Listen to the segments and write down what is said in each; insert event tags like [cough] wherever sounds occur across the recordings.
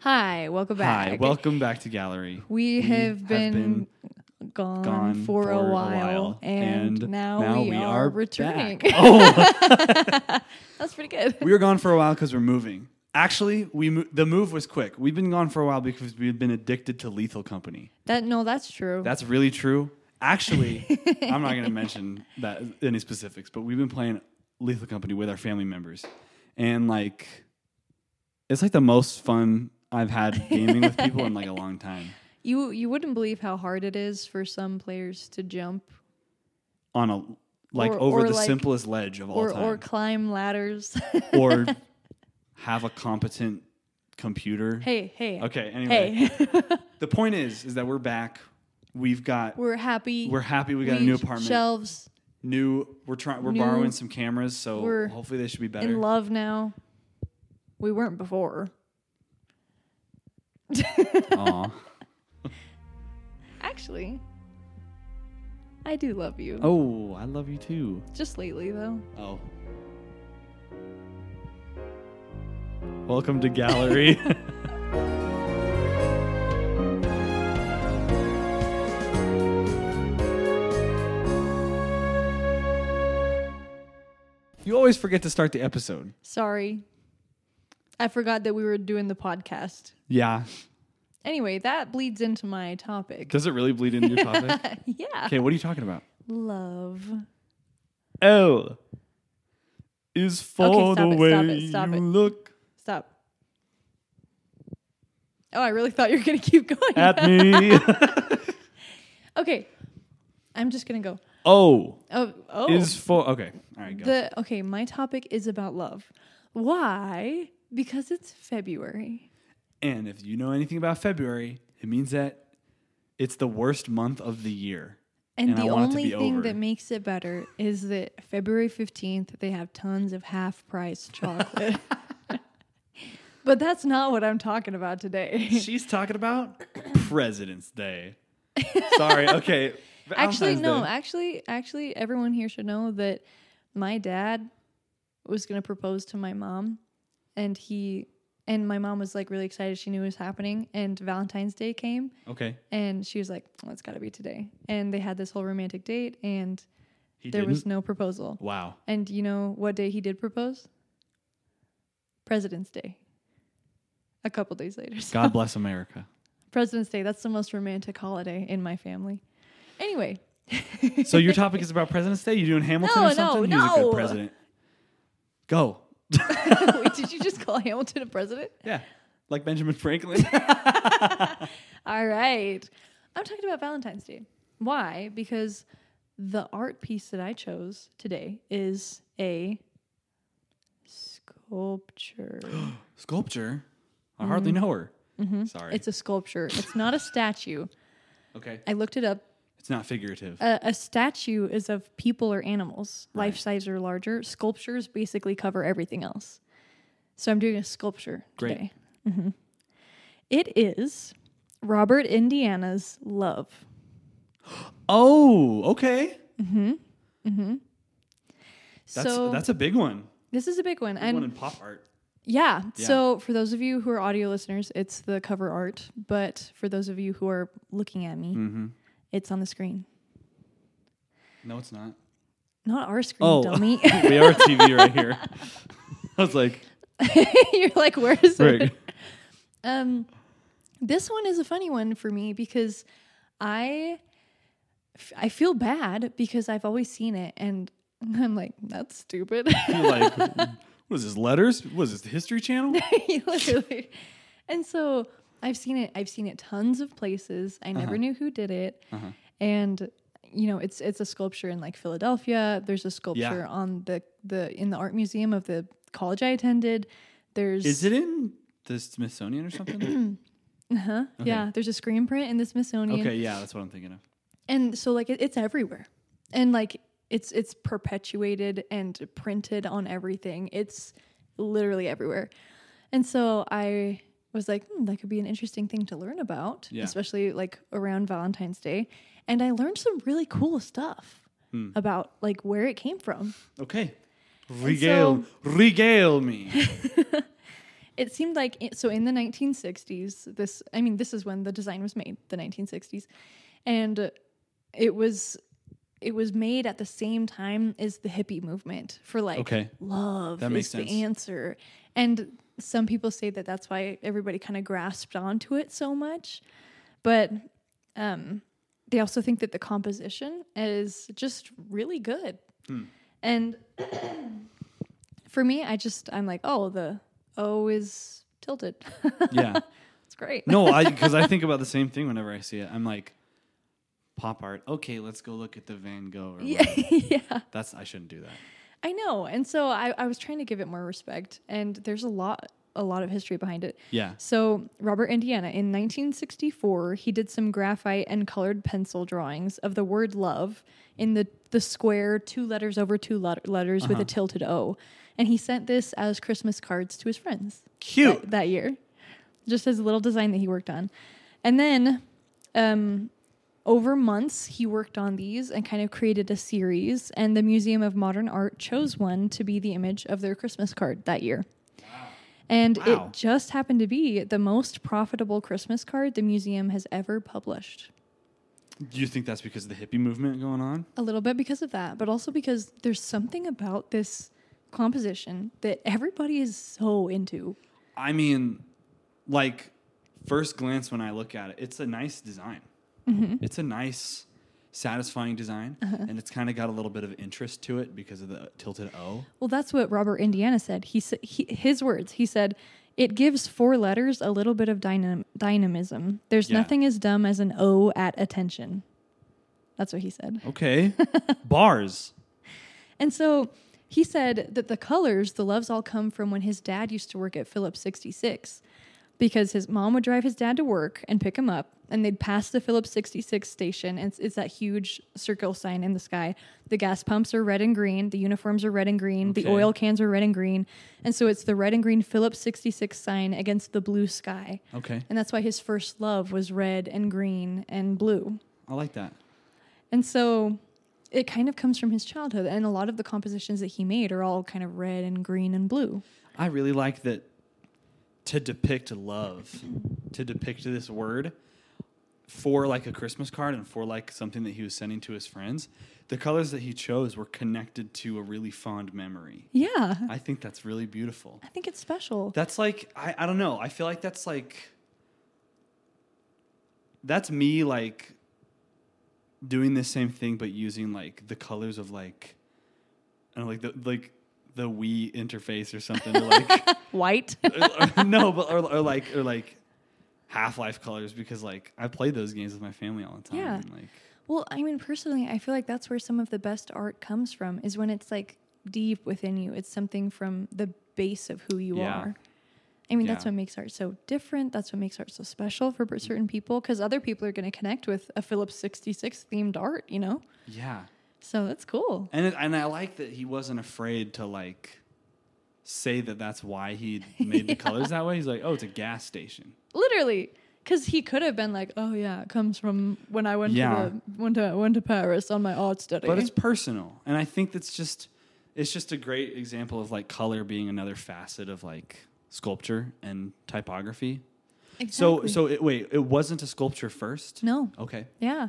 Hi, welcome back. Hi, welcome back to Gallery. We, have, have been, gone, Gone for, a, while, and, now, we, are, returning. Oh, [laughs] That's pretty good. we were gone for a while because we're moving. Actually, we mo- the move was quick. We've been gone for a while because we've been addicted to Lethal Company. That no, that's true. That's really true. Actually, [laughs] I'm not going to mention that any specifics, but we've been playing Lethal Company with our family members, and like, it's like the most fun I've had gaming with people in like a long time. [laughs] you you wouldn't believe how hard it is for some players to jump On a like Or- over or the like- simplest ledge of all or time, or climb ladders. [laughs] or have a competent computer. hey, hey. Okay. Anyway, Hey. [laughs] the point is, is that we're back. We've got. We're, happy. we're happy. We got a new apartment. Shelves New. We're trying. We're New- borrowing some cameras, so hopefully they should be better. in love now. We weren't before. Aw. Actually, I do love you. Oh, I love you too. Just lately though. Oh. Welcome to gallery. [laughs] you always forget to start the episode. Sorry. I forgot that we were doing the podcast. Yeah. Anyway, that bleeds into my topic. Does it really bleed into your [laughs] topic? yeah. okay, what are you talking about? Love. L is for Okay, the it, way stop it, stop you it. look Stop. Oh, I really thought you were going to keep going. at me. [laughs] okay. I'm just going to go. oh, Oh, oh. is for okay. All right, go. the okay, my topic is about love. Why? Because it's February. And if you know anything about February, it means that it's the worst month of the year. And, And the want it to only thing over. that makes it better is that February 15th, they have tons of half price chocolate. [laughs] but that's not what I'm talking about today. She's talking about [coughs] President's Day. Sorry, okay. [laughs] actually, Valentine's no, Day. actually, actually, everyone here should know that my dad was going to propose to my mom, and he. And my mom was like really excited. She knew it was happening. And Valentine's Day came, Okay. and she was like, "Well, it's got to be today." And they had this whole romantic date, and He there didn't. was no proposal. wow. And you know what day he did propose? President's Day. A couple days later. So God bless America. [laughs] President's Day, that's the most romantic holiday in my family. Anyway. So your [laughs] topic is about President's Day? You doing Hamilton No, or something? no, He was a no. good president. Go. [laughs] Wait, did you just call Hamilton a president? Yeah. Like Benjamin Franklin. [laughs] All right. I'm talking about Valentine's Day. Why? Because the art piece that I chose today is a sculpture. [gasps] Sculpture. I hardly mm-hmm. know her. Mm-hmm. Sorry. it's a sculpture. It's not a statue. okay. I looked it up. It's not figurative. A, a statue is of people or animals, Right. life size or larger. Sculptures basically cover everything else. So I'm doing a sculpture Great. today. Mhm. It is Robert Indiana's Love. [gasps] oh, okay. That's so that's a big one. this is a big one. Big And one in pop art. yeah, Yeah. so for those of you who are audio listeners, it's the cover art. But for those of you who are looking at me, Mm-hmm. It's on the screen. No, it's not. Not our screen, Oh, dummy. [laughs] we are TV right here. [laughs] I was like, [laughs] You're like, where is Right. it? Um, this one is a funny one for me because I f- I feel bad because I've always seen it and I'm like, that's stupid. you're like, what is this? Letters? Was this? The History Channel? Literally. And so I've seen it. I've seen it tons of places. I never Uh-huh. knew who did it, Uh-huh. and you know, it's it's a sculpture in like Philadelphia. There's a sculpture on the the in the art museum of the college I attended. There's Is it in the Smithsonian or something? [clears throat] Uh-huh. Okay. Yeah, there's a screen print in the Smithsonian. okay, yeah, that's what I'm thinking of. And so like it, it's everywhere. And like it's it's perpetuated and printed on everything. It's literally everywhere. And so I was like, hmm, that could be an interesting thing to learn about, Yeah. especially like around Valentine's Day. And I learned some really cool stuff Hmm. about like where it came from. Okay. Regale, regale me. [laughs] it seemed like it, so in the 1960s this i mean this is when the design was made the 1960s and it was it was made at the same time as the hippie movement for like Okay. love That is makes the sense. answer and some people say that that's why everybody kind of grasped onto it so much but um they also think that the composition is just really good Hmm. and [clears throat] for me i just i'm like oh the o is tilted [laughs] Yeah. it's great No, I [laughs] because I think about the same thing whenever I see it. I'm like, pop art. Okay, let's go look at the Van Gogh. Or yeah, [laughs] yeah That's I shouldn't do that. I know. And so I, I was trying to give it more respect and there's a lot a lot of history behind it. Yeah. So Robert Indiana in 1964, he did some graphite and colored pencil drawings of the word love in the the square two letters over two let- letters with Uh-huh. a tilted O. And he sent this as Christmas cards to his friends Cute. that, that year. Just as a little design that he worked on. And then um over months he worked on these and kind of created a series and the Museum of Modern Art chose one to be the image of their Christmas card that year. And Wow. it just happened to be the most profitable Christmas card the museum has ever published. Do you think that's because of the hippie movement going on? A little bit because of that, but also because there's something about this composition that everybody is so into. I mean, like first glance when I look at it, it's a nice design. Mm-hmm. It's a nice, satisfying design, uh-huh. and it's kind of got a little bit of interest to it because of the tilted O. Well, that's what Robert Indiana said. He said he, his words. He said it gives four letters a little bit of dynam- dynamism. There's Yeah. nothing as dumb as an O at attention. That's what he said. Okay, [laughs] bars. And so he said that the colors, the loves all come from when his dad used to work at Phillips 66 because his mom would drive his dad to work and pick him up and they'd pass the Phillips 66 station and it's, it's that huge circle sign in the sky. The gas pumps are red and green, the uniforms are red and green, the oil cans are red and green. And so it's the red and green Phillips 66 sign against the blue sky. Okay, And that's why his first love was red and green and blue. I like that. And so it kind of comes from his childhood. And a lot of the compositions that he made are all kind of red and green and blue. I really like that to depict love, to depict this word for like a Christmas card and for like something that he was sending to his friends. The colors that he chose were connected to a really fond memory. Yeah. I think that's really beautiful. I think it's special. That's like I, I don't know. I feel like that's like that's me like doing the same thing but using like the colors of like I don't know, like the like the Wii interface or something or like [laughs] White. [laughs] or- or- no, but or, or like or like Half Life colors because like I play those games with my family all the time. Yeah. and, like well, I mean, personally, I feel like that's where some of the best art comes from is when it's like deep within you. It's something from the base of who you Yeah. are. I mean, that's what makes art so different. That's what makes art so special for certain people because other people are going to connect with a Phillips 66 themed art, you know? yeah. So that's cool. And it, and I like that he wasn't afraid to like say that that's why he [laughs] made the colors that way. He's like, "Oh, it's a gas station." Literally. Because he could have been like, "Oh yeah, it comes from when I went Yeah. to the, went to went to Paris on my art study." But it's personal, and I think that's just it's just a great example of like color being another facet of like sculpture and typography. So Exactly. so it, wait, it wasn't a sculpture first? no, Okay. Yeah.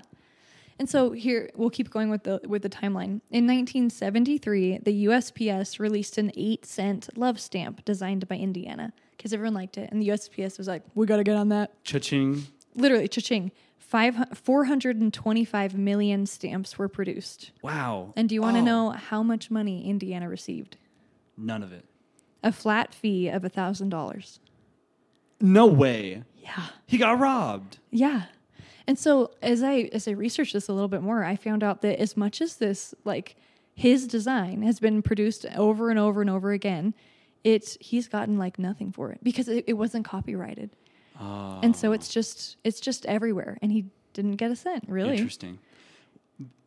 And so here we'll keep going with the with the timeline. In 1973, the USPS released an 8 cent love stamp designed by Indiana because everyone liked it and the USPS was like, "We got to get on that." Cha-ching. Literally, cha-ching. Five, 425 million stamps were produced. Wow. And do you want to Oh, know how much money Indiana received? None of it. A flat fee of a $1,000. No way. Yeah. He got robbed. Yeah. And so as I as I researched this a little bit more, I found out that as much as this like his design has been produced over and over and over again, it he's gotten like nothing for it because it, it wasn't copyrighted. Oh, And so it's just it's just everywhere and he didn't get a cent, really. Interesting.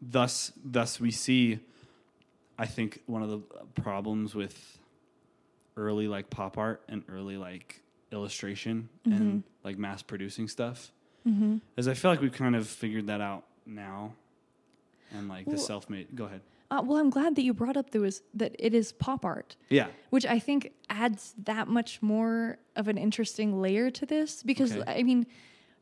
Thus, thus we see. I think one of the problems with early like pop art and early like illustration mm-hmm. and like mass producing stuff is I feel like we've kind of figured that out now, and like the self made. Go ahead. uh, well, I'm glad that you brought up was that it is pop art, Yeah. which I think adds that much more of an interesting layer to this because Okay. I mean,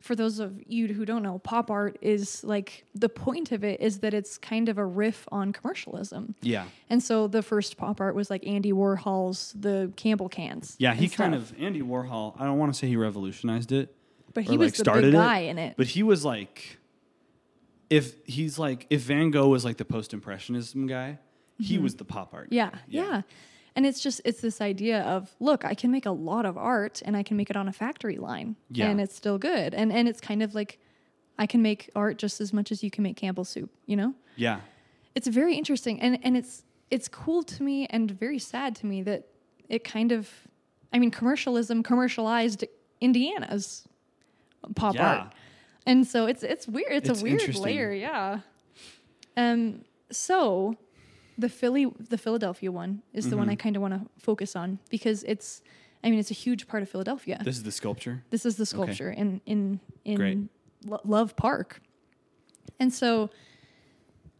for those of you who don't know, pop art is like the point of it is that it's kind of a riff on commercialism. Yeah. And so the first pop art was like Andy Warhol's the Campbell cans. Yeah, he kind of Andy Warhol. I don't want to say he revolutionized it, but he was like, the started big guy in it. but he was like, if he's like, if Van Gogh was like the post impressionism guy, he was the pop art. Mm-hmm. Yeah, guy. yeah. And it's just it's this idea of look, I can make a lot of art and I can make it on a factory line. Yeah. And it's still good. And and it's kind of like I can make art just as much as you can make Campbell soup, you know? Yeah. It's very interesting and and it's it's cool to me and very sad to me that it kind of I mean commercialism commercialized Indiana's pop Yeah. art. And so it's it's weird. It's, It's a weird layer, yeah. Um so the Philly the Philadelphia one is the one Mm-hmm. I kind of want to focus on because it's I mean it's a huge part of Philadelphia. This is the sculpture. This is the sculpture in in in Great. Lo- Love Park. And so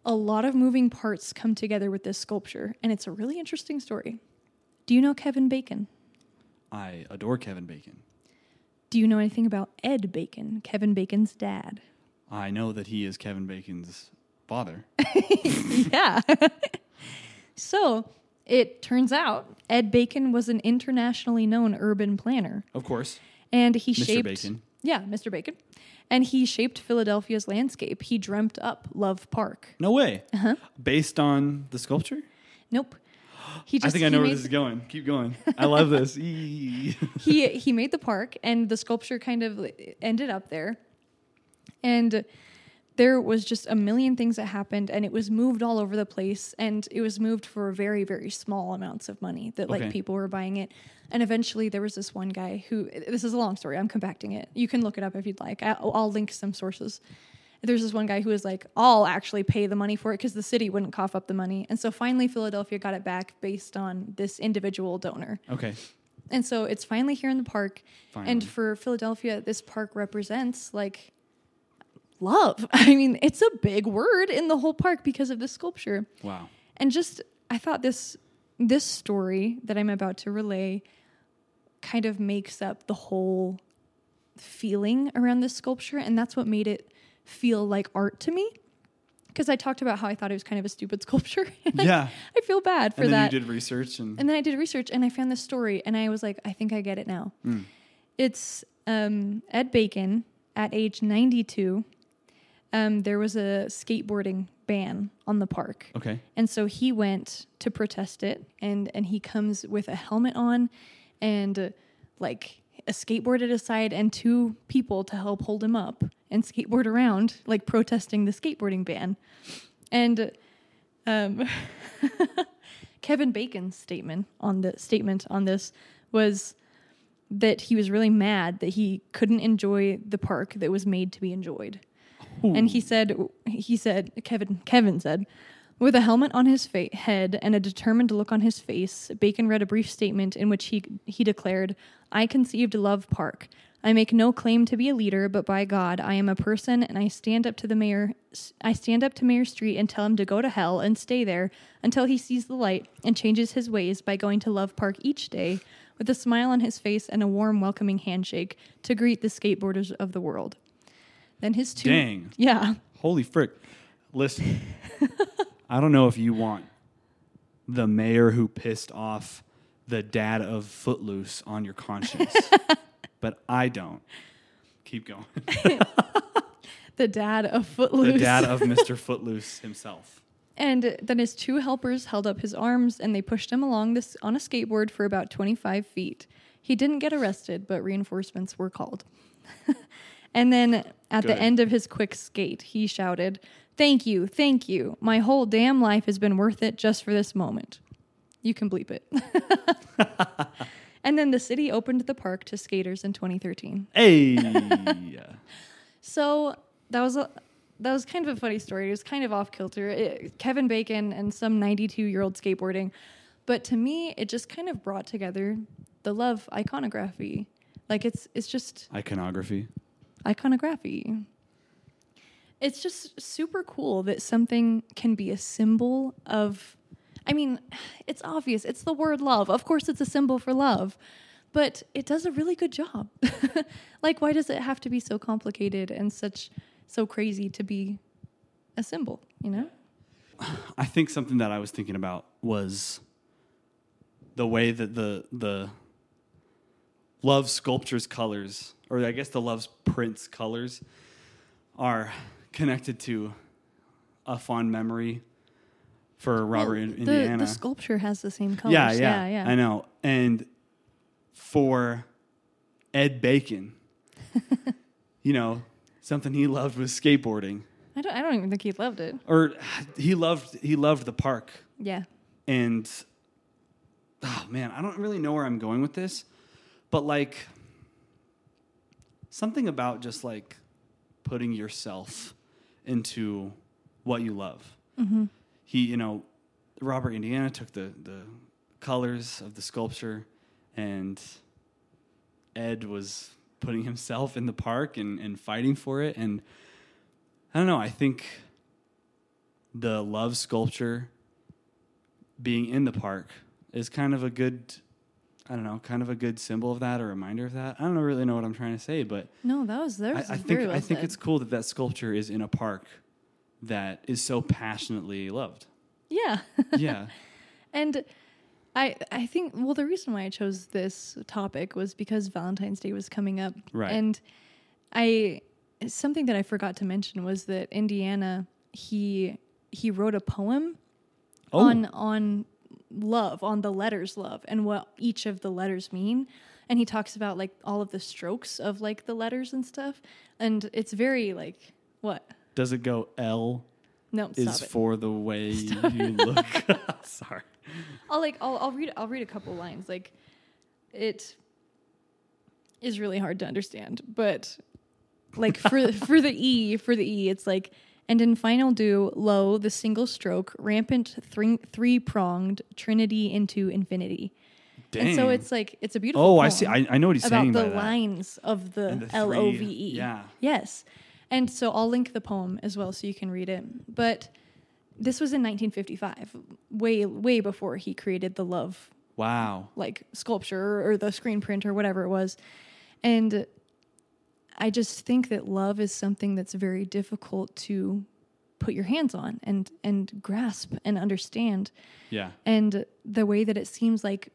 a lot of moving parts come together with this sculpture and it's a really interesting story. Do you know Kevin Bacon? I adore Kevin Bacon. Do you know anything about Ed Bacon, Kevin Bacon's dad? I know that he is Kevin Bacon's father. [laughs] yeah. [laughs] so it turns out Ed Bacon was an internationally known urban planner, Of course. and he Mr. shaped. Bacon. Yeah, Mr. Bacon, and he shaped Philadelphia's landscape. He dreamt up Love Park. No way. Uh-huh. Based on the sculpture? Nope. [gasps] He just I think I know where this is going. Keep going. [laughs] I love this. [laughs] He he made the park and the sculpture kind of ended up there and there was just a million things that happened and it was moved all over the place and it was moved for very very small amounts of money that like Okay. people were buying it and eventually there was this one guy who this is a long story i'm compacting it you can look it up if you'd like i'll, I'll link some sources there's this one guy who was like, I'll actually pay the money for it because the city wouldn't cough up the money. And so finally, Philadelphia got it back based on this individual donor. okay. And so it's finally here in the park. Finally. And for Philadelphia, this park represents like love. [laughs] I mean, it's a big word in the whole park because of this sculpture. Wow. And just I thought this this story that I'm about to relay kind of makes up the whole feeling around this sculpture and that's what made it feel like art to me. Because I talked about how I thought it was kind of a stupid [laughs] sculpture. Yeah. [laughs] I feel bad for and then that. you did research and, And then I did research and I found this story and I was like, I think I get it now. Mm. It's um, Ed Bacon at age 92. Um, there was a skateboarding ban on the park. okay. And so he went to protest it and, and he comes with a helmet on and uh, like a skateboard at his side and two people to help hold him up and skateboard around, like protesting the skateboarding ban. And um, [laughs] Kevin Bacon's statement on the statement on this was that he was really mad that he couldn't enjoy the park that was made to be enjoyed. And he said he said Kevin Kevin said with a helmet on his fa- head and a determined look on his face, Bacon read a brief statement in which he he declared, "I conceived Love Park. I make no claim to be a leader, but by God, I am a person and I stand up to the mayor I stand up to Mayor Street and tell him to go to hell and stay there until he sees the light and changes his ways by going to Love Park each day with a smile on his face and a warm welcoming handshake to greet the skateboarders of the world." Then his two Dang. Yeah. Holy frick. Listen, I don't know if you want the mayor who pissed off the dad of Footloose on your conscience, [laughs] but I don't. Keep going. [laughs] [laughs] The dad of Footloose. The dad of Mr. Footloose himself. And then his two helpers held up his arms and they pushed him along this on a skateboard for about 25 feet. He didn't get arrested, but reinforcements were called. [laughs] and then at Good. the end of his quick skate, he shouted, Thank you, thank you. My whole damn life has been worth it just for this moment. You can bleep it. And then the city opened the park to skaters in 2013. Hey. [laughs] So that was a that was kind of a funny story. It was kind of off kilter. It, Kevin Bacon and some 92 year old skateboarding, but to me, it just kind of brought together the love iconography. Like it's it's just Iconography. iconography. it's just super cool that something can be a symbol of I mean, it's obvious. It's the word love. Of course it's a symbol for love. But it does a really good job. [laughs] like why does it have to be so complicated and such so crazy to be a symbol, you know? I think something that I was thinking about was the way that the the love sculpture's colors, or I guess the love's prints colors, are connected to a fond memory for Robert Well, in the, Indiana. The sculpture has the same colors. yeah, yeah, yeah, yeah. I know. And for Ed Bacon, [laughs] you know, something he loved was skateboarding, I don't I don't even think he loved it. or he loved he loved the park. Yeah. and oh man, I don't really know where I'm going with this, but like something about just like putting yourself into what you love. Mm-hmm. He, you know, Robert Indiana took the the colors of the sculpture, and Ed was putting [laughs] himself in the park and, and fighting for it. And I don't know, I think the love sculpture being in the park is kind of a good I don't know, kind of a good symbol of that or reminder of that. I don't really know what I'm trying to say, but No, that was that I, I think well I think it's cool that that sculpture is in a park that is so passionately loved. Yeah. [laughs] Yeah, And I I think well the reason why I chose this topic was because Valentine's Day was coming up. Right. And I something that I forgot to mention was that Indiana he he wrote a poem Oh. on on love, on the letters love and what each of the letters mean. And he talks about like all of the strokes of like the letters and stuff. And it's very like what? Does it go L No, is stop for the way [laughs] you look? [laughs] Sorry. I'll like I'll I'll read I'll read a couple lines. Like it is really hard to understand, but like for [laughs] for the E for the E, it's like and in final do low the single stroke rampant three three pronged trinity into infinity. Dang. And so it's like it's a beautiful. oh, I see. I, I know what he's about saying the by that. lines of the the L O V E. yeah. Yes. And so I'll link the poem as well so you can read it. But this was in 1955, way way before he created the love Wow. like sculpture or the screen print or whatever it was. And I just think that love is something that's very difficult to put your hands on and and grasp and understand. Yeah. And the way that it seems like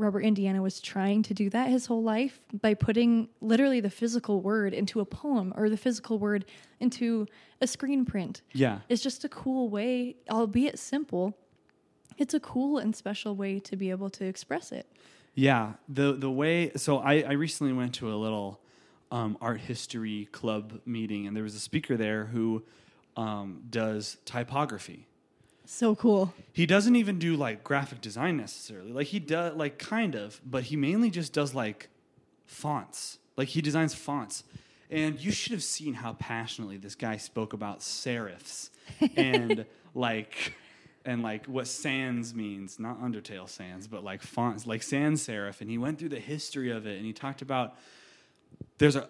Robert Indiana was trying to do that his whole life by putting literally the physical word into a poem or the physical word into a screen print Yeah. It's just a cool way, albeit simple. It's a cool and special way to be able to express it. Yeah, the the way so I, I recently went to a little um, art history club meeting and there was a speaker there who um, does typography. So cool. He doesn't even do like graphic design necessarily. Like he does like kind of, but he mainly just does like fonts. Like he designs fonts. And you should have seen how passionately this guy spoke about serifs [laughs] and like and like what sans means, not Undertale sans, but like fonts, like sans serif. And he went through the history of it and he talked about there's a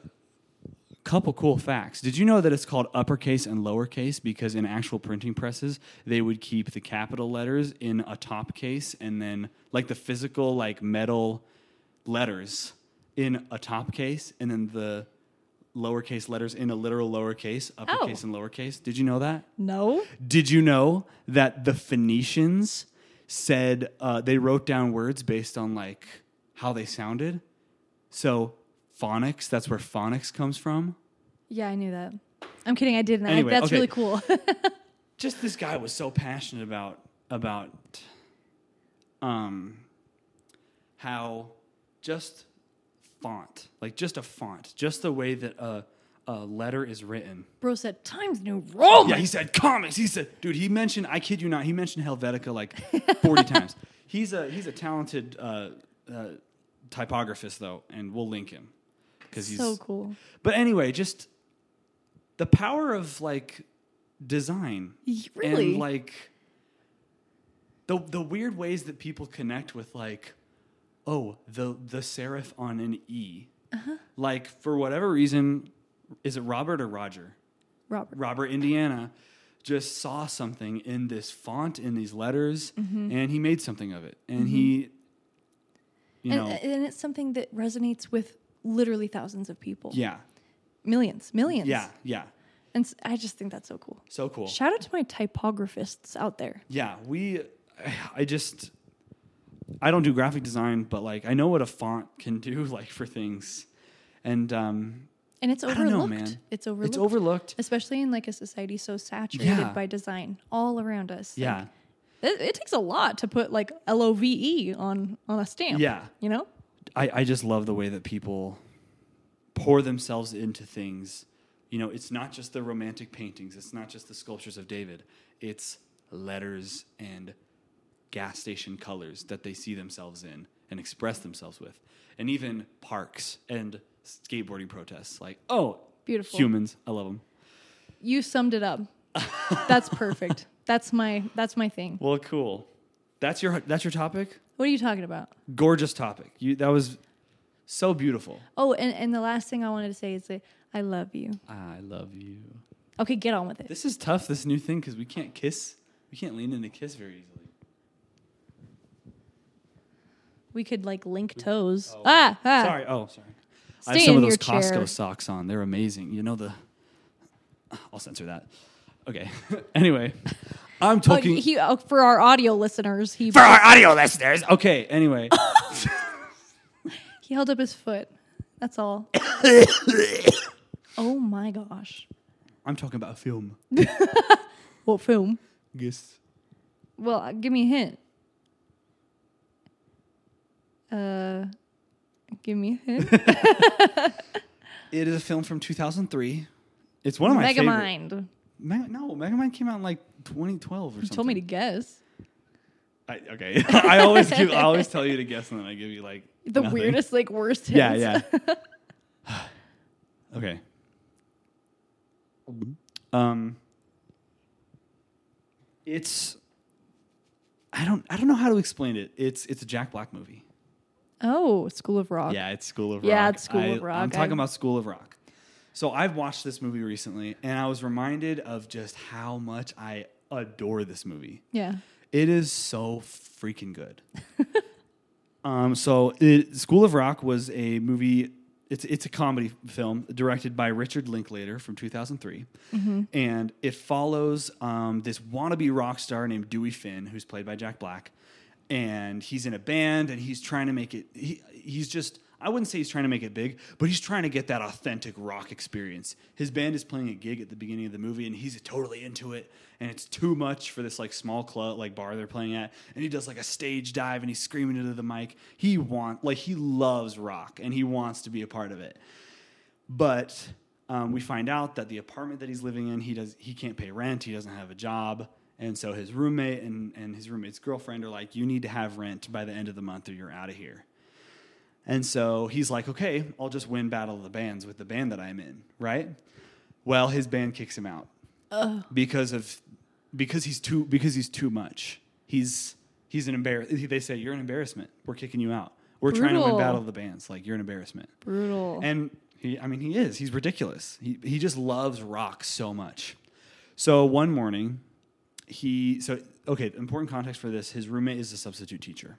couple cool facts. Did you know that it's called uppercase and lowercase because in actual printing presses they would keep the capital letters in a top case and then like the physical like metal letters in a top case and then the lowercase letters in a literal lowercase, uppercase Oh. and lowercase. Did you know that? No? Did you know that the Phoenicians said uh, they wrote down words based on like how they sounded? So phonics, that's where phonics comes from. Yeah, I knew that. I'm kidding. I didn't. I- that's okay. really cool. [laughs] Just this guy was so passionate about about um how just font, like just a font, just the way that a a letter is written. Bro said Times New Roman. Yeah, he said comics. He said, dude, he mentioned. I kid you not. He mentioned Helvetica like [laughs] forty times. He's a he's a talented uh, uh, typographist though, and we'll link him because he's so cool. But anyway, just the power of like design, Really? and like the the weird ways that people connect with like, oh, the the serif on an e. Uh-huh. Like for whatever reason, is it Robert or Roger? Robert. Robert, Indiana, just saw something in this font, in these letters, and he made something of it. And he, you and, know, and it's something that resonates with literally thousands of people. yeah, Millions, millions. yeah, yeah. And s- I just think that's so cool. So cool. Shout out to my typographists out there. Yeah, we. I just. I don't do graphic design, but like I know what a font can do, [laughs] like for things, and um, And it's I overlooked. don't know, man. It's overlooked. it's overlooked. Especially in like a society so saturated Yeah. by design all around us. Like, Yeah, it, it takes a lot to put like L O V E on on a stamp. yeah. You know? I, I just love the way that people pour themselves into things. You know, it's not just the romantic paintings, it's not just the sculptures of David, it's letters and gas station colors that they see themselves in and express themselves with. And even parks and skateboarding protests. Like, oh, Beautiful. humans, I love them. You summed it up. that's perfect. [laughs] That's my that's my thing. Well, cool. That's your that's your topic. What are you talking about? Gorgeous topic. You that was so beautiful. Oh, and, and the last thing I wanted to say is that I love you. I love you. Okay, get on with it. This is tough, this new thing, because we can't kiss. We can't lean into kiss very easily. We could like link toes. Ah, ah. Sorry. Oh, sorry. I have some in of those Costco chair. socks on. They're amazing. You know the. I'll censor that. Okay. [laughs] anyway, I'm Oh, talking he, oh, for our audio listeners, he for our audio listeners. Okay. Anyway, [laughs] he held up his foot. That's all. [coughs] oh my gosh. I'm talking about a film. [laughs] What film? Yes. Well, uh, give me a hint. Uh, give me a hint. [laughs] It is a film from 2003. It's one of my favorite. Megamind. No, Megamind came out in like 2012 or You something. told me to guess. I, okay. [laughs] I always give. I always tell you to guess, and then I give you like The nothing. weirdest, like worst hints. Yeah, yeah. [laughs] okay. Um it's I don't I don't know how to explain it. It's it's a Jack Black movie. oh, School of Rock. Yeah, it's School of Rock. Yeah, it's School I, of Rock. I'm talking I- about School of Rock. So I've watched this movie recently and I was reminded of just how much I adore this movie. Yeah. It is so freaking good. [laughs] um, so it, School of Rock was a movie. It's it's a comedy film directed by Richard Linklater from 2003, and it follows um, this wannabe rock star named Dewey Finn, who's played by Jack Black, and he's in a band and he's trying to make it. He, he's just I wouldn't say he's trying to make it big, but he's trying to get that authentic rock experience. His band is playing a gig at the beginning of the movie, and he's totally into it. And it's too much for this like small club like bar they're playing at. And he does like a stage dive, and he's screaming into the mic. He want like he loves rock, and he wants to be a part of it. But um, we find out that the apartment that he's living in, he does he can't pay rent. He doesn't have a job, and so his roommate and and his roommate's girlfriend are like, "You need to have rent by the end of the month, or you're out of here." And so he's like, "Okay, I'll just win Battle of the Bands with the band that I'm in." Right? Well, his band kicks him out because of because he's too because he's too much. He's he's an embarrass. They say you're an embarrassment. We're kicking you out. We're trying to win Battle of the Bands. Like you're an embarrassment. Brutal. And he, I mean, he is. He's ridiculous. He he just loves rock so much. So one morning, he so okay. Important context for this: his roommate is a substitute teacher.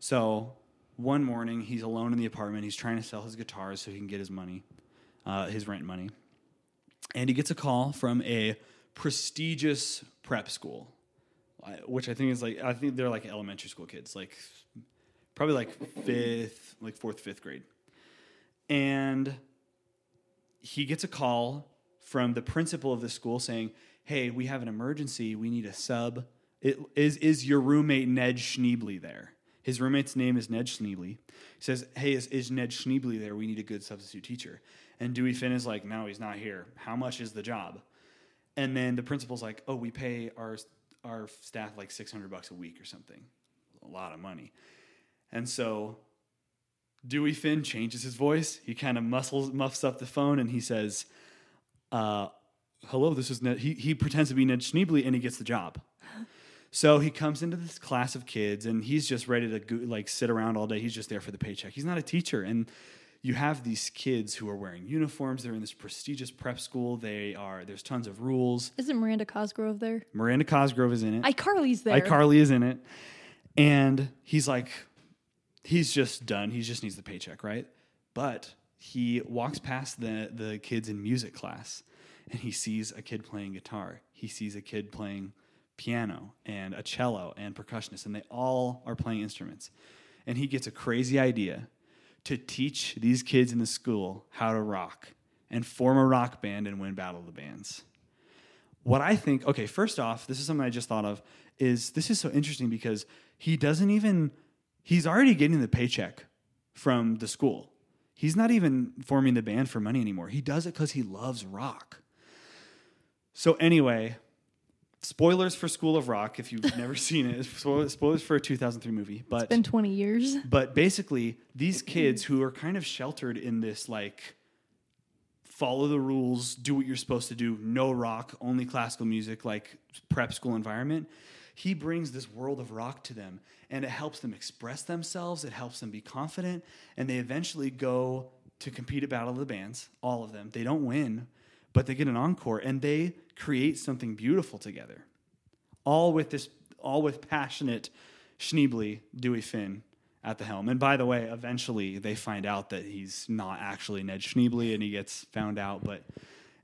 So one morning, he's alone in the apartment. He's trying to sell his guitars so he can get his money, uh, his rent money, and he gets a call from a prestigious prep school, which I think is like I think they're like elementary school kids, like probably like fifth, like fourth, fifth grade and he gets a call from the principal of the school saying, "Hey, we have an emergency. We need a sub. It, is is your roommate Ned Schneebly there?" His roommate's name is Ned Schneebly. He says, "Hey, is, is Ned Schneebly there? We need a good substitute teacher." And Dewey Finn is like, "No, he's not here. How much is the job?" And then the principal's like, "Oh, we pay our our staff like six hundred bucks a week or something. A lot of money." And so Dewey Finn changes his voice. He kind of muscles, muffs up the phone, and he says, uh, "Hello, this is Ned." He, he pretends to be Ned Schneebly, and he gets the job. So he comes into this class of kids, and he's just ready to go, like sit around all day. He's just there for the paycheck. He's not a teacher, and you have these kids who are wearing uniforms. They're in this prestigious prep school. They are there's tons of rules. Isn't Miranda Cosgrove there? Miranda Cosgrove is in it. iCarly's there. iCarly is in it. And he's like, he's just done. He just needs the paycheck, right? But he walks past the, the kids in music class and he sees a kid playing guitar. He sees a kid playing piano and a cello and percussionist, and they all are playing instruments. And he gets a crazy idea to teach these kids in the school how to rock and form a rock band and win Battle of the Bands what I think, okay, first off, this is something I just thought of, is this is so interesting because he doesn't even, he's already getting the paycheck from the school. He's not even forming the band for money anymore. He does it because he loves rock. So, anyway, spoilers for School of Rock if you've never [laughs] seen it. Spoil- Spoilers for a 2003 movie. But It's been 20 years. but basically, these kids who are kind of sheltered in this like follow the rules, do what you're supposed to do, no rock, only classical music, like prep school environment. He brings this world of rock to them and it helps them express themselves, it helps them be confident, and they eventually go to compete at Battle of the Bands, all of them. They don't win, but they get an encore and they create something beautiful together. All with this all with passionate Schneebly, Dewey Finn at the helm. And by the way, eventually they find out that he's not actually Ned Schneebly and he gets found out. But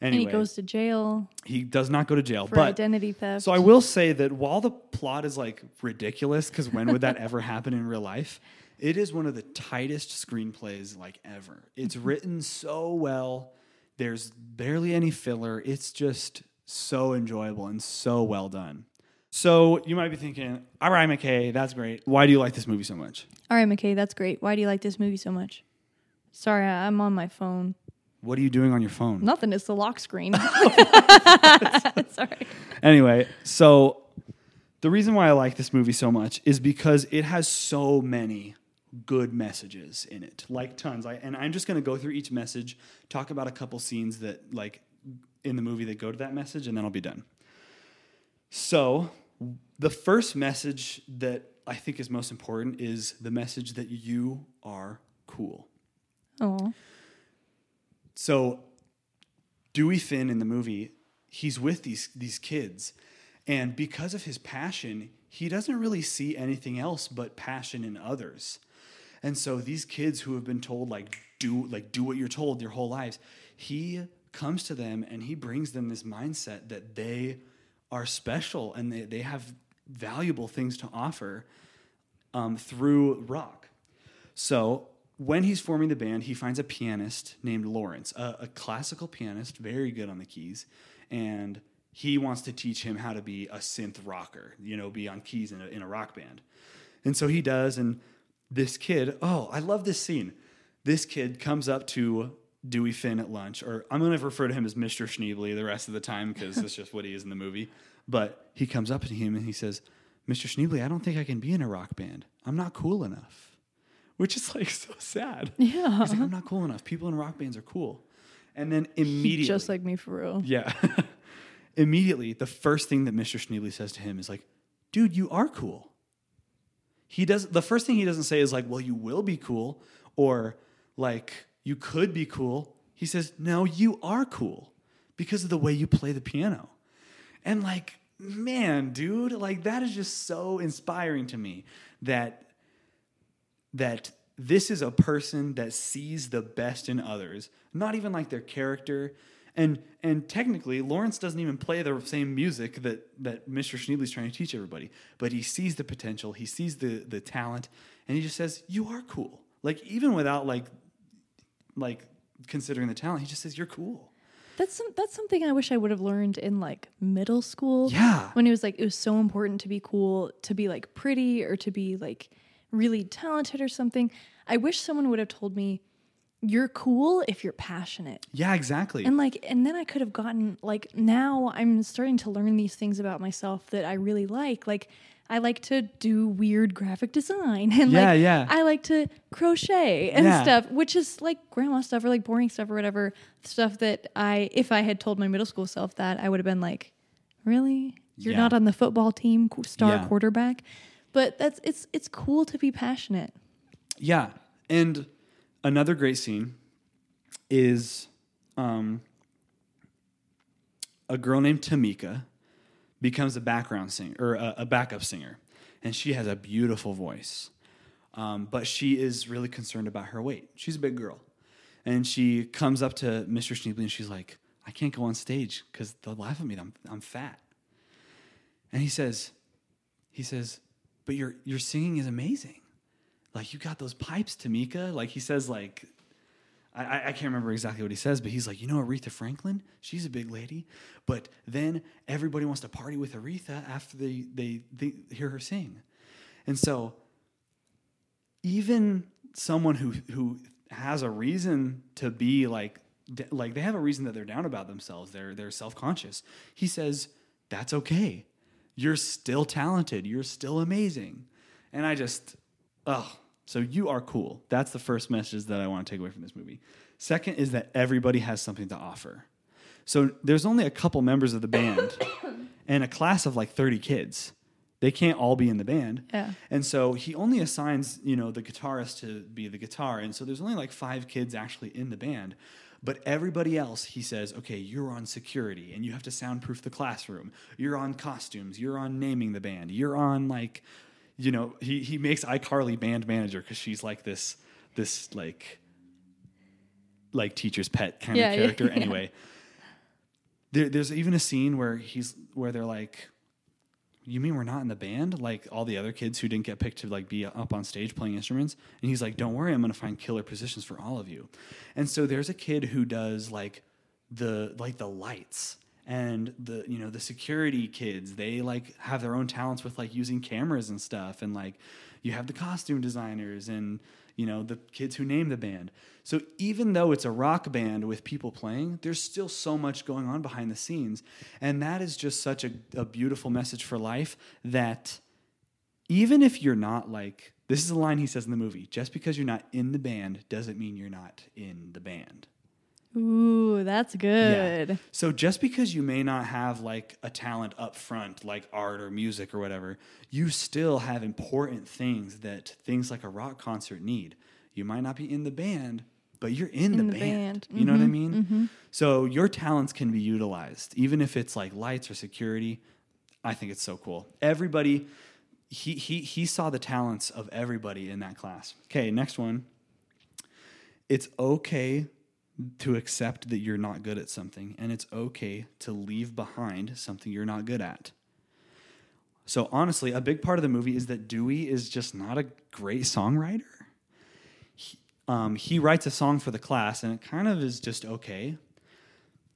And anyway, he goes to jail he does not go to jail. for but identity theft. so I will say that while the plot is like ridiculous, because when would that [laughs] ever happen in real life? It is one of the tightest screenplays like ever. It's mm-hmm. written so well. There's barely any filler. It's just so enjoyable and so well done. So you might be thinking, all right, McKay, that's great. Why do you like this movie so much? All right, McKay, that's great. Why do you like this movie so much? Sorry, I- I'm on my phone. What are you doing on your phone? Nothing. It's the lock screen. [laughs] [laughs] Sorry. Anyway, so the reason why I like this movie so much is because it has so many good messages in it, like tons. I, and I'm just going to go through each message, talk about a couple scenes that, like, in the movie that go to that message, and then I'll be done. So, the first message that I think is most important is the message that you are cool. Oh, So Dewey Finn in the movie, he's with these these kids, and because of his passion, he doesn't really see anything else but passion in others. And so these kids who have been told like do like do what you're told their whole lives, he comes to them and he brings them this mindset that they are special and they, they have valuable things to offer um, through rock. So when he's forming the band, he finds a pianist named Lawrence, a, a classical pianist, very good on the keys, and he wants to teach him how to be a synth rocker, you know, be on keys in a, in a rock band. And so he does, and this kid, oh, I love this scene. This kid comes up to Dewey Finn at lunch, or I'm going to refer to him as Mr. Schneebly the rest of the time because that's just what he is in the movie. But he comes up to him and he says, Mr. Schneebly, I don't think I can be in a rock band. I'm not cool enough which is like so sad. [laughs] yeah. He's like, I'm not cool enough. People in rock bands are cool. And then [laughs] immediately, Just like me for real. yeah, [laughs] immediately, the first thing that Mr. Schneebly says to him is like, dude, you are cool. He does the first thing he doesn't say is like, well, you will be cool, or like you could be cool. He says, no, you are cool because of the way you play the piano. And like, man, dude, like that is just so inspiring to me that that this is a person that sees the best in others, not even like their character. And and technically, Lawrence doesn't even play the same music that that Mr. Schneebly's trying to teach everybody. But he sees the potential, he sees the the talent, and he just says, "You are cool." Like even without like like considering the talent, he just says, "You're cool." That's some, that's something I wish I would have learned in like middle school. Yeah. When it was like it was so important to be cool, to be like pretty or to be like really talented or something. I wish someone would have told me you're cool if you're passionate. Yeah, exactly. And like and then I could have gotten like now I'm starting to learn these things about myself that I really like. Like I like to do weird graphic design [laughs] and Yeah, like yeah. I like to crochet and Yeah. stuff, which is like grandma stuff or like boring stuff or whatever. Stuff that I if I had told my middle school self that, I would have been like, "Really? You're not on the football team, star quarterback?" But that's it's it's cool to be passionate. Yeah, and another great scene is um, a girl named Tomika becomes a background singer or a, a backup singer, and she has a beautiful voice. Um, but she is really concerned about her weight. She's a big girl, and she comes up to Mr. Schneebly and she's like, "I can't go on stage because they'll laugh at me. I'm I'm fat." And he says, he says, "But your your singing is amazing. Like you got those pipes, Tomika." Like he says, like I, I can't remember exactly what he says, but he's like, you know, Aretha Franklin, she's a big lady, but then everybody wants to party with Aretha after they, they, they hear her sing. And so, even someone who, who has a reason to be like, like they have a reason that they're down about themselves, they're, they're self conscious, he says, that's okay. You're still talented, you're still amazing. And I just, oh, so you are cool. That's the first message that I want to take away from this movie. Second is that everybody has something to offer. So there's only a couple members of the band [coughs] and a class of like 30 kids. They can't all be in the band. Yeah. And so he only assigns, you know, the guitarist to be the guitar. And so there's only like 5 kids actually in the band. But everybody else, he says, okay, you're on security and you have to soundproof the classroom. You're on costumes. You're on naming the band. You're on like you know, he he makes iCarly band manager because she's like this this like like teacher's pet kind Yeah, of character. [laughs] yeah. Anyway, there, there's even a scene where he's where they're like, "You mean we're not in the band? Like all the other kids who didn't get picked to like be up on stage playing instruments?" And he's like, "Don't worry, I'm going to find killer positions for all of you." And so there's a kid who does like the like the lights and the you know the security kids they like have their own talents with like using cameras and stuff and like you have the costume designers and you know the kids who name the band. So even though it's a rock band with people playing there's still so much going on behind the scenes and that is just such a, a beautiful message for life that even if you're not like this is a line he says in the movie just because you're not in the band doesn't mean you're not in the band Ooh, that's good. Yeah. so just because you may not have like a talent up front, like art or music or whatever, you still have important things that things like a rock concert need. You might not be in the band, but you're in, the, the band. band. You know what I mm-hmm, mean? Mm-hmm. So your talents can be utilized, even if it's like lights or security. I think it's so cool. Everybody, he he he saw the talents of everybody in that class. Okay, next one. It's okay to accept that you're not good at something, and it's okay to leave behind something you're not good at. So, honestly, a big part of the movie is that Dewey is just not a great songwriter. He, um, he writes a song for the class, and it kind of is just okay.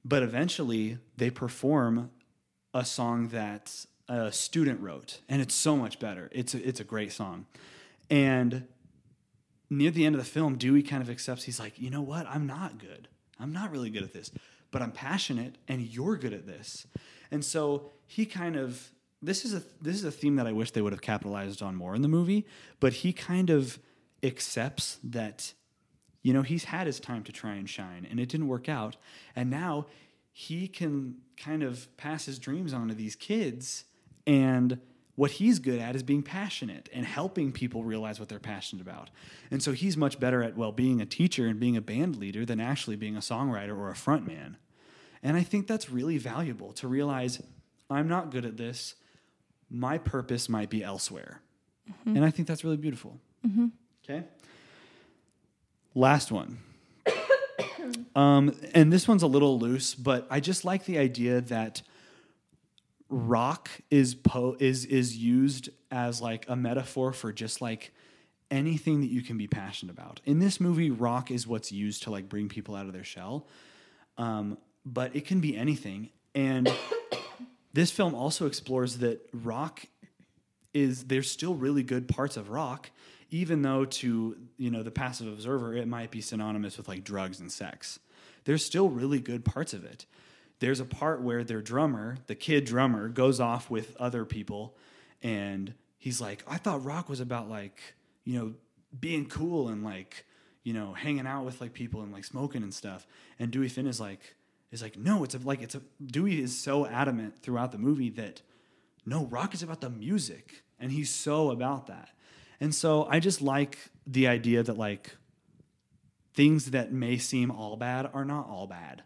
But eventually, they perform a song that a student wrote, and it's so much better. It's a, it's a great song. And near the end of the film, Dewey kind of accepts he's like, you know what? I'm not good. I'm not really good at this, but I'm passionate and you're good at this. And so he kind of this is a this is a theme that I wish they would have capitalized on more in the movie, but he kind of accepts that you know, he's had his time to try and shine and it didn't work out. And now he can kind of pass his dreams on to these kids and what he's good at is being passionate and helping people realize what they're passionate about. And so he's much better at, well, being a teacher and being a band leader than actually being a songwriter or a frontman. And I think that's really valuable to realize I'm not good at this. My purpose might be elsewhere. And I think that's really beautiful. Okay. Last one. [coughs] um, and this one's a little loose, but I just like the idea that rock is po- is is used as like a metaphor for just like anything that you can be passionate about. In this movie, rock is what's used to like bring people out of their shell, um, but it can be anything. And [coughs] this film also explores that rock is there's still really good parts of rock, even though to you know the passive observer it might be synonymous with like drugs and sex. There's still really good parts of it there's a part where their drummer, the kid drummer, goes off with other people and he's like, I thought rock was about like, you know, being cool and like, you know, hanging out with like people and like smoking and stuff. And Dewey Finn is like, is like, no, it's a, like, it's a, Dewey is so adamant throughout the movie that no, rock is about the music. And he's so about that. And so I just like the idea that like things that may seem all bad are not all bad.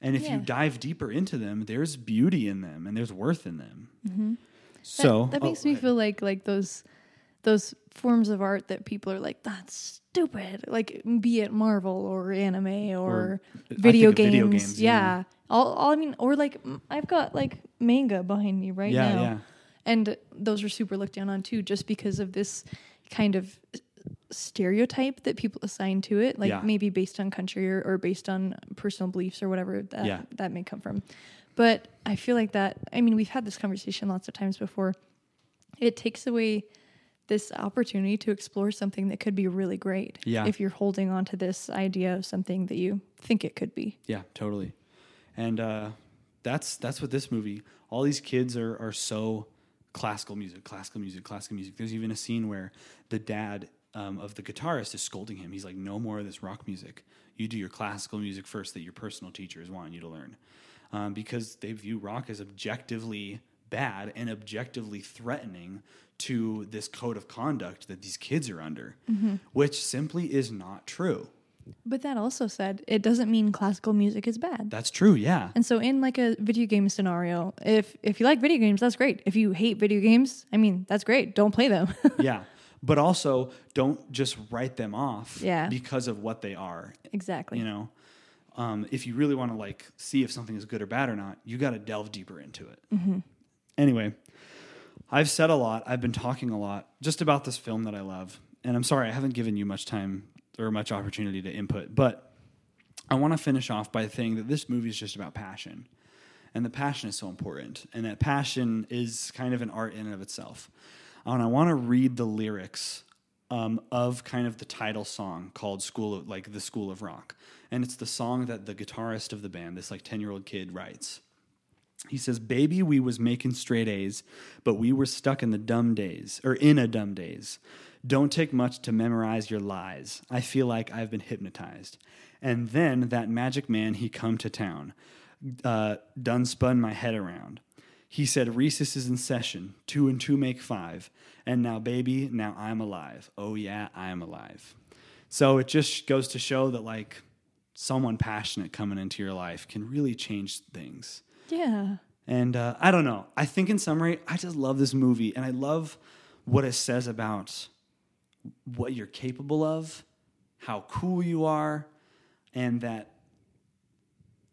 And if Yeah. you dive deeper into them, there's beauty in them and there's worth in them. Mm-hmm. So that, that oh, makes me feel like like those those forms of art that people are like that's stupid like be it marvel or anime or, Or, video, games. video games, yeah, yeah. All, all i mean or like i've got like manga behind me right Yeah, now yeah. and those are super looked down on too just because of this kind of stereotype that people assign to it like Yeah. maybe based on country or, or based on personal beliefs or whatever that Yeah. that may come from but i feel like that i mean we've had this conversation lots of times before it takes away this opportunity to explore something that could be really great Yeah. if you're holding on to this idea of something that you think it could be Yeah, totally. And uh, that's that's what this movie. All these kids are are so classical music, classical music, classical music. There's even a scene where the dad um, of the guitarist is scolding him. He's like, "No more of this rock music. You do your classical music first that your personal teacher is wanting you to learn," um, because they view rock as objectively bad and objectively threatening to this code of conduct that these kids are under, which simply is not true. but that also said it doesn't mean classical music is bad That's true. Yeah. and so in like a video game scenario if if you like video games that's great if you hate video games i mean that's great don't play them [laughs] yeah. But also, don't just write them off Yeah. because of what they are. exactly You know, um, if you really want to like see if something is good or bad or not, you got to delve deeper into it. Anyway, I've said a lot. I've been talking a lot just about this film that I love, and I'm sorry I haven't given you much time or much opportunity to input, but I want to finish off by saying that this movie is just about passion. And the passion is so important. And that passion is kind of an art in and of itself. And I want to read the lyrics um, of kind of the title song called School of like the School of Rock. And it's the song that the guitarist of the band, this like 10 year old kid, writes. He says, Baby, we was making straight A's, but we were stuck in the dumb days, or in a dumb days. Don't take much to memorize your lies. I feel like I've been hypnotized. And then that magic man, he come to town, uh, done spun my head around. He said, Recess is in session. Two and two make five. And now, baby, now I'm alive. Oh, yeah, I'm alive. So it just goes to show that, like, someone passionate coming into your life can really change things. yeah And uh, I don't know. I think in summary, I just love this movie, and I love what it says about what you're capable of, how cool you are, and that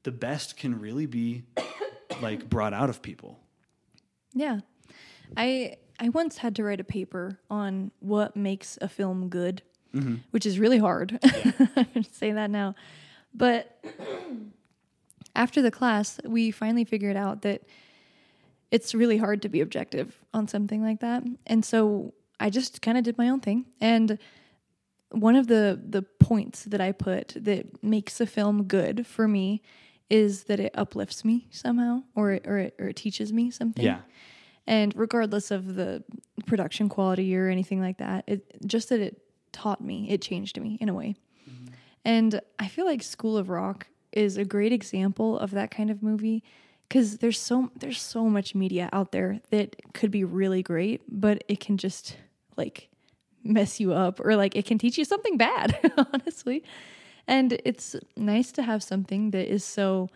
the best can really be like brought out of people. Yeah. I I once had to write a paper on what makes a film good, mm-hmm. which is really hard. I'm [laughs] to say that now. But [clears throat] after the class, we finally figured out that it's really hard to be objective on something like that. And so I just kind of did my own thing. And one of the the points that I put that makes a film good for me is that it uplifts me somehow or it, or it, or it teaches me something. Yeah. And regardless of the production quality or anything like that, it just that it taught me, it changed me in a way. Mm-hmm. And I feel like School of Rock is a great example of that kind of movie because there's so there's so much media out there that could be really great, but it can just like mess you up or like it can teach you something bad, [laughs] honestly. And it's nice to have something that is so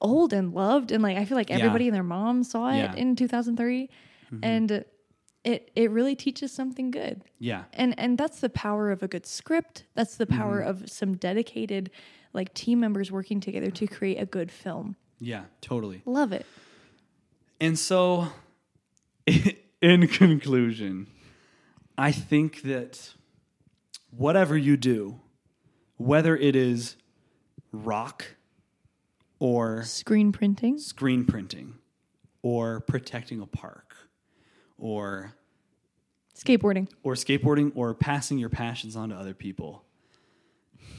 old and loved and like I feel like Yeah. everybody and their mom saw it Yeah. in 2003 mm-hmm. and it it really teaches something good. Yeah. And and that's the power of a good script. That's the power mm-hmm. of some dedicated like team members working together to create a good film. Yeah. Totally. Love it. And so, [laughs] in conclusion, I think that whatever you do, whether it is rock or Screen printing. screen printing or protecting a park or Skateboarding. or skateboarding or passing your passions on to other people,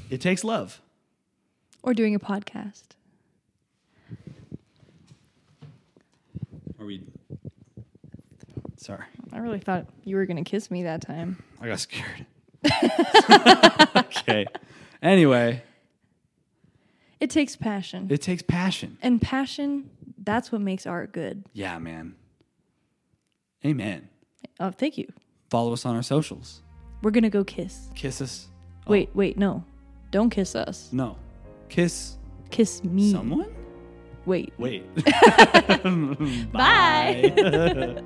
it takes love. Or doing a podcast. Are we? Sorry, I really thought you were gonna kiss me that time. I got scared. [laughs] [laughs] okay. Anyway, It takes passion. it takes passion. and passion, that's what makes art good. Yeah, man. Amen. Oh, thank you. Follow us on our socials. We're gonna go kiss. Kiss us. Wait, wait, no. Don't kiss us. No. Kiss Kiss me. someone? Wait. Wait. [laughs] [laughs] Bye. [laughs]